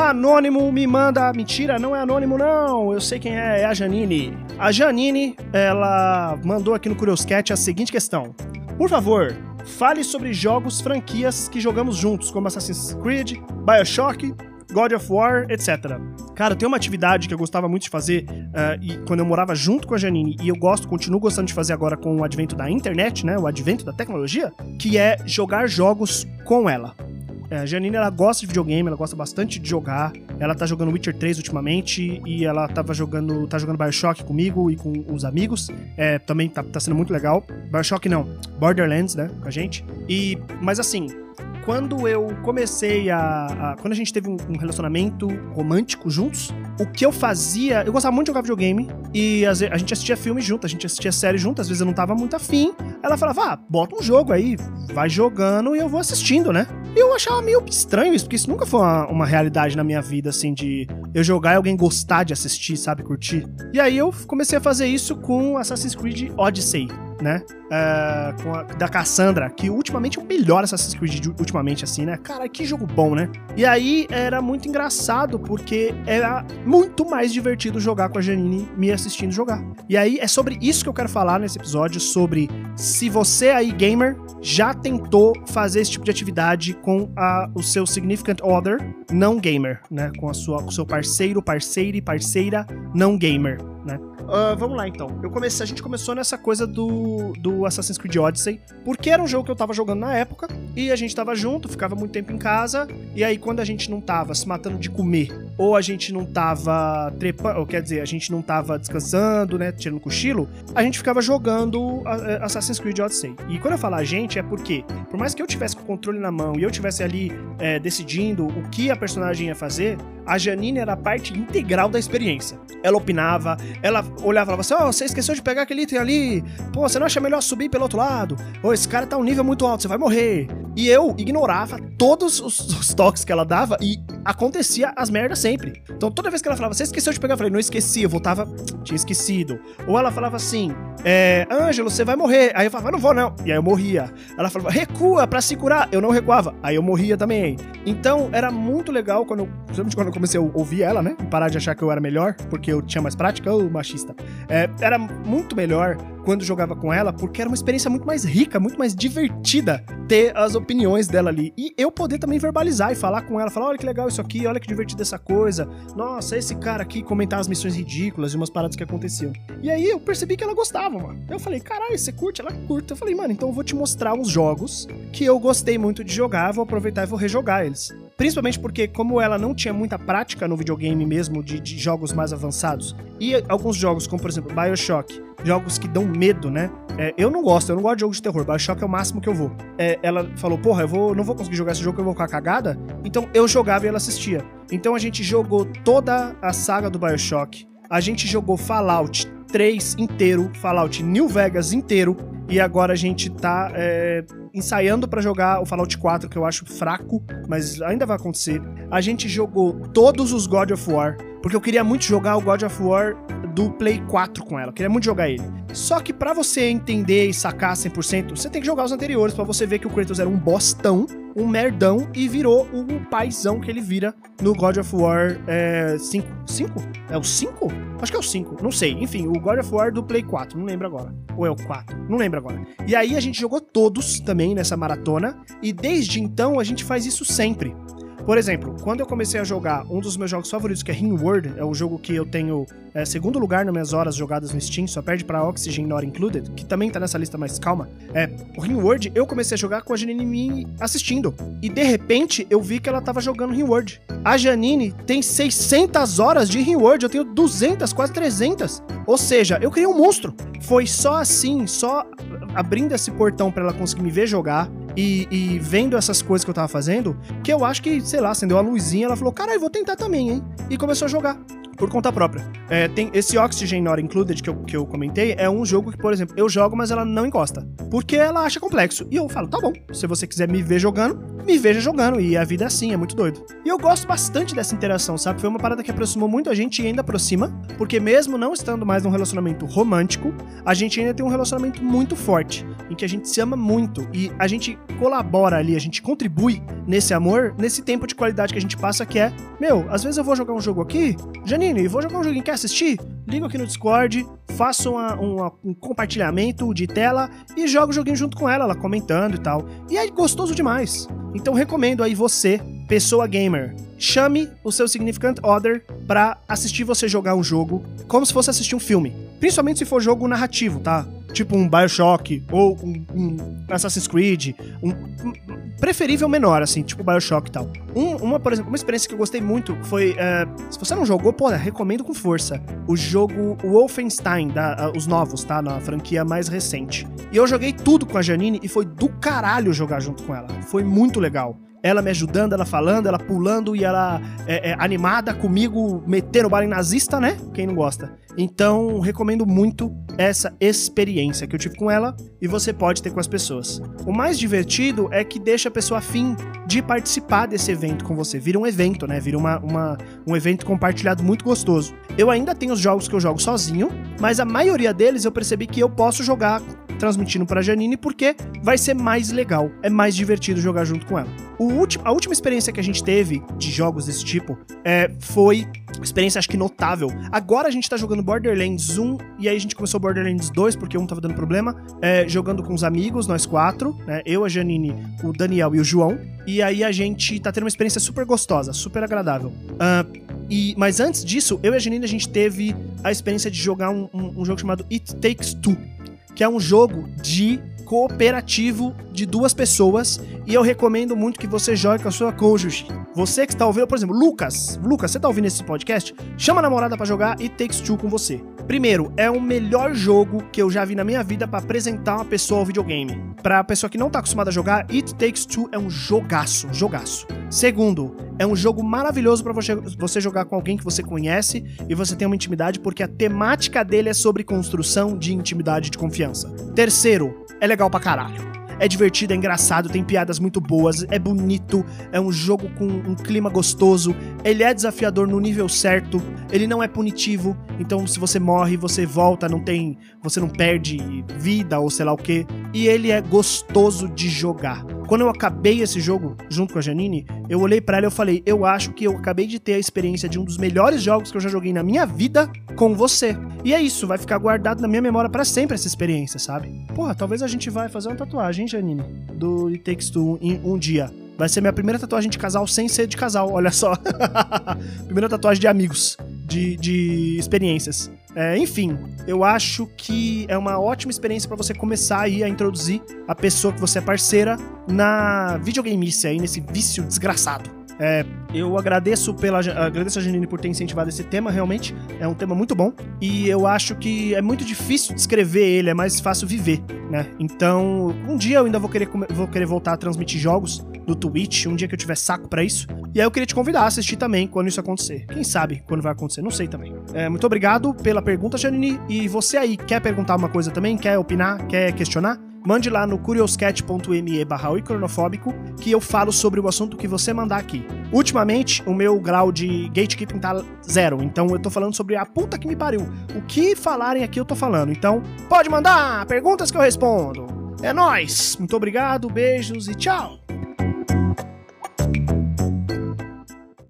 Anônimo me manda. Mentira, não é anônimo, não. Eu sei quem é, é a Janine. A Janine, ela mandou aqui no Curioscat a seguinte questão: Por favor, fale sobre jogos, franquias que jogamos juntos, como Assassin's Creed, Bioshock, God of War, etc. Cara, tem uma atividade que eu gostava muito de fazer uh, e quando eu morava junto com a Janine, e eu gosto, continuo gostando de fazer agora com o advento da internet, né? O advento da tecnologia, que é jogar jogos com ela. É, a Janine, ela gosta de videogame, ela gosta bastante de jogar. Ela tá jogando Witcher 3 ultimamente e ela tava jogando, tá jogando BioShock comigo e com os amigos. É, também tá, tá sendo muito legal. BioShock não, Borderlands, né, com a gente. E, mas assim, quando eu comecei a, a quando a gente teve um, um, relacionamento romântico juntos, o que eu fazia, eu gostava muito de jogar videogame e a, a gente assistia filme junto, a gente assistia série junto, às vezes eu não tava muito afim. Ela falava, ah, bota um jogo aí, vai jogando e eu vou assistindo, né? Eu achava meio estranho isso, porque isso nunca foi uma, uma, realidade na minha vida, assim, de eu jogar e alguém gostar de assistir, sabe, curtir. E aí eu comecei a fazer isso com Assassin's Creed Odyssey né? Uh, com a, da Cassandra, que ultimamente é o melhor Assassin's Creed ultimamente, assim, né? Cara, que jogo bom, né? E aí era muito engraçado, porque era muito mais divertido jogar com a Janine me assistindo jogar. E aí é sobre isso que eu quero falar nesse episódio, sobre se você aí, gamer, já tentou fazer esse tipo de atividade com a, o seu significant other não gamer, né? Com, a sua, com o seu parceiro, parceira e parceira não gamer, né? Uh, vamos lá então. Eu comecei, a gente começou nessa coisa do, do Assassin's Creed Odyssey, porque era um jogo que eu tava jogando na época e a gente tava junto, ficava muito tempo em casa, e aí quando a gente não tava se matando de comer, ou a gente não tava trepando, ou quer dizer, a gente não tava descansando, né, tirando cochilo, a gente ficava jogando Assassin's Creed Odyssey. E quando eu falo a gente é porque, por mais que eu tivesse com o controle na mão e eu tivesse ali é, decidindo o que a personagem ia fazer, a Janine era parte integral da experiência. Ela opinava, ela olhava e falava assim: Ó, oh, você esqueceu de pegar aquele item ali. Pô, você não acha melhor subir pelo outro lado? Ô, esse cara tá um nível muito alto, você vai morrer. E eu ignorava todos os, os toques que ela dava e acontecia as merdas sempre. Então toda vez que ela falava, você esqueceu de pegar, eu falei, não esqueci, eu voltava, tinha esquecido. Ou ela falava assim, é, Ângelo, você vai morrer. Aí eu falava, não vou não. E aí eu morria. Ela falava, recua pra se curar. Eu não recuava. Aí eu morria também. Então era muito legal quando eu, quando eu comecei a ouvir ela, né? E parar de achar que eu era melhor, porque eu tinha mais prática, ô machista. É, era muito melhor quando jogava com ela, porque era uma experiência muito mais rica, muito mais divertida ter as opiniões dela ali. E eu poder também verbalizar e falar com ela, falar: olha que legal isso aqui, olha que divertido essa coisa. Nossa, esse cara aqui comentar as missões ridículas e umas paradas que aconteciam. E aí eu percebi que ela gostava, mano. Eu falei: caralho, você curte? Ela curta. Eu falei: mano, então eu vou te mostrar uns jogos que eu gostei muito de jogar, vou aproveitar e vou rejogar eles. Principalmente porque, como ela não tinha muita prática no videogame mesmo, de, de jogos mais avançados, e alguns jogos, como por exemplo Bioshock, jogos que dão medo, né? É, eu não gosto, eu não gosto de jogos de terror. Bioshock é o máximo que eu vou. É, ela falou, porra, eu vou, não vou conseguir jogar esse jogo, eu vou ficar cagada. Então eu jogava e ela assistia. Então a gente jogou toda a saga do Bioshock. A gente jogou Fallout 3 inteiro, Fallout New Vegas inteiro. E agora a gente tá é, ensaiando para jogar o Fallout 4, que eu acho fraco, mas ainda vai acontecer. A gente jogou todos os God of War, porque eu queria muito jogar o God of War do Play 4 com ela. Eu queria muito jogar ele. Só que para você entender e sacar 100%, você tem que jogar os anteriores para você ver que o Kratos era um bostão, um merdão e virou o paizão que ele vira no God of War 5. É, 5? É o 5? Acho que é o 5, não sei. Enfim, o God of War do Play 4, não lembro agora. Ou é o 4, não lembro agora. E aí a gente jogou todos também nessa maratona e desde então a gente faz isso sempre. Por exemplo, quando eu comecei a jogar um dos meus jogos favoritos, que é Ringworld, é o jogo que eu tenho é, segundo lugar nas minhas horas jogadas no Steam, só perde pra Oxygen Not Included, que também tá nessa lista mais calma. É, o Ringworld, eu comecei a jogar com a Janine me assistindo. E de repente, eu vi que ela tava jogando Ringworld. A Janine tem 600 horas de Ringworld, eu tenho 200, quase 300. Ou seja, eu criei um monstro. Foi só assim, só abrindo esse portão para ela conseguir me ver jogar, e, e, vendo essas coisas que eu tava fazendo, que eu acho que, sei lá, acendeu a luzinha, ela falou, caralho, vou tentar também, hein? E começou a jogar por conta própria. É, tem esse Oxygen Not Included que eu, que eu comentei, é um jogo que, por exemplo, eu jogo, mas ela não encosta. Porque ela acha complexo. E eu falo, tá bom, se você quiser me ver jogando, me veja jogando. E a vida é assim, é muito doido. E eu gosto bastante dessa interação, sabe? Foi uma parada que aproximou muito a gente e ainda aproxima, porque mesmo não estando mais num relacionamento romântico, a gente ainda tem um relacionamento muito forte, em que a gente se ama muito e a gente colabora ali, a gente contribui nesse amor, nesse tempo de qualidade que a gente passa, que é, meu, às vezes eu vou jogar um jogo aqui, Janine, vou jogar um joguinho, quer assistir? Ligo aqui no Discord, faço uma, uma, um compartilhamento de tela e jogo o joguinho junto com ela, ela comentando e tal. E é gostoso demais. Então recomendo aí você, pessoa gamer, chame o seu significant other para assistir você jogar um jogo como se fosse assistir um filme. Principalmente se for jogo narrativo, tá? Tipo um Bioshock ou um, um Assassin's Creed, um, um, preferível menor, assim, tipo Bioshock e tal. Um, uma, por exemplo, uma experiência que eu gostei muito foi. Uh, se você não jogou, pô, recomendo com força. O jogo Wolfenstein, da, uh, os novos, tá? Na franquia mais recente. E eu joguei tudo com a Janine e foi do caralho jogar junto com ela. Foi muito legal ela me ajudando, ela falando, ela pulando e ela é, é, animada comigo, metendo bala em nazista, né? Quem não gosta. Então, recomendo muito essa experiência que eu tive com ela e você pode ter com as pessoas. O mais divertido é que deixa a pessoa afim de participar desse evento com você. Vira um evento, né? Vira uma, uma, um evento compartilhado muito gostoso. Eu ainda tenho os jogos que eu jogo sozinho, mas a maioria deles eu percebi que eu posso jogar transmitindo para Janine porque vai ser mais legal, é mais divertido jogar junto com ela. O último, a última experiência que a gente teve de jogos desse tipo é, foi experiência acho que notável. Agora a gente tá jogando Borderlands 1 e aí a gente começou Borderlands 2 porque um tava dando problema, é, jogando com os amigos, nós quatro, né? Eu, a Janine, o Daniel e o João. E aí a gente tá tendo uma experiência super gostosa, super agradável. Uh, e, mas antes disso, eu e a Janine a gente teve a experiência de jogar um, um, um jogo chamado It Takes Two que é um jogo de cooperativo de duas pessoas e eu recomendo muito que você jogue com a sua cônjuge. Você que está ouvindo, por exemplo, Lucas, Lucas, você está ouvindo esse podcast? Chama a namorada para jogar e Takes Two com você. Primeiro, é o melhor jogo que eu já vi na minha vida para apresentar uma pessoa ao videogame. Pra pessoa que não tá acostumada a jogar, It Takes Two é um jogaço, um jogaço. Segundo, é um jogo maravilhoso para você jogar com alguém que você conhece e você tem uma intimidade, porque a temática dele é sobre construção de intimidade e de confiança. Terceiro, é legal pra caralho. É divertido, é engraçado, tem piadas muito boas, é bonito, é um jogo com um clima gostoso, ele é desafiador no nível certo, ele não é punitivo, então se você morre, você volta, não tem, você não perde vida ou sei lá o que, e ele é gostoso de jogar. Quando eu acabei esse jogo junto com a Janine, eu olhei para ela e falei: "Eu acho que eu acabei de ter a experiência de um dos melhores jogos que eu já joguei na minha vida com você". E é isso, vai ficar guardado na minha memória para sempre essa experiência, sabe? Porra, talvez a gente vai fazer uma tatuagem, hein, Janine, do It Takes Two em um dia. Vai ser minha primeira tatuagem de casal sem ser de casal, olha só. primeira tatuagem de amigos, de, de experiências. É, enfim, eu acho que é uma ótima experiência para você começar aí a introduzir a pessoa que você é parceira na videogamice aí, nesse vício desgraçado. É, eu agradeço pela agradeço a Janine por ter incentivado esse tema, realmente é um tema muito bom e eu acho que é muito difícil descrever ele, é mais fácil viver, né? Então, um dia eu ainda vou querer vou querer voltar a transmitir jogos no Twitch, um dia que eu tiver saco para isso. E aí eu queria te convidar a assistir também quando isso acontecer. Quem sabe quando vai acontecer, não sei também. É, muito obrigado pela pergunta, Janine. E você aí, quer perguntar uma coisa também? Quer opinar? Quer questionar? mande lá no curioscat.me barra cronofóbico que eu falo sobre o assunto que você mandar aqui. Ultimamente, o meu grau de gatekeeping tá zero, então eu tô falando sobre a puta que me pariu. O que falarem aqui eu tô falando, então pode mandar perguntas que eu respondo. É nós. Muito obrigado, beijos e tchau.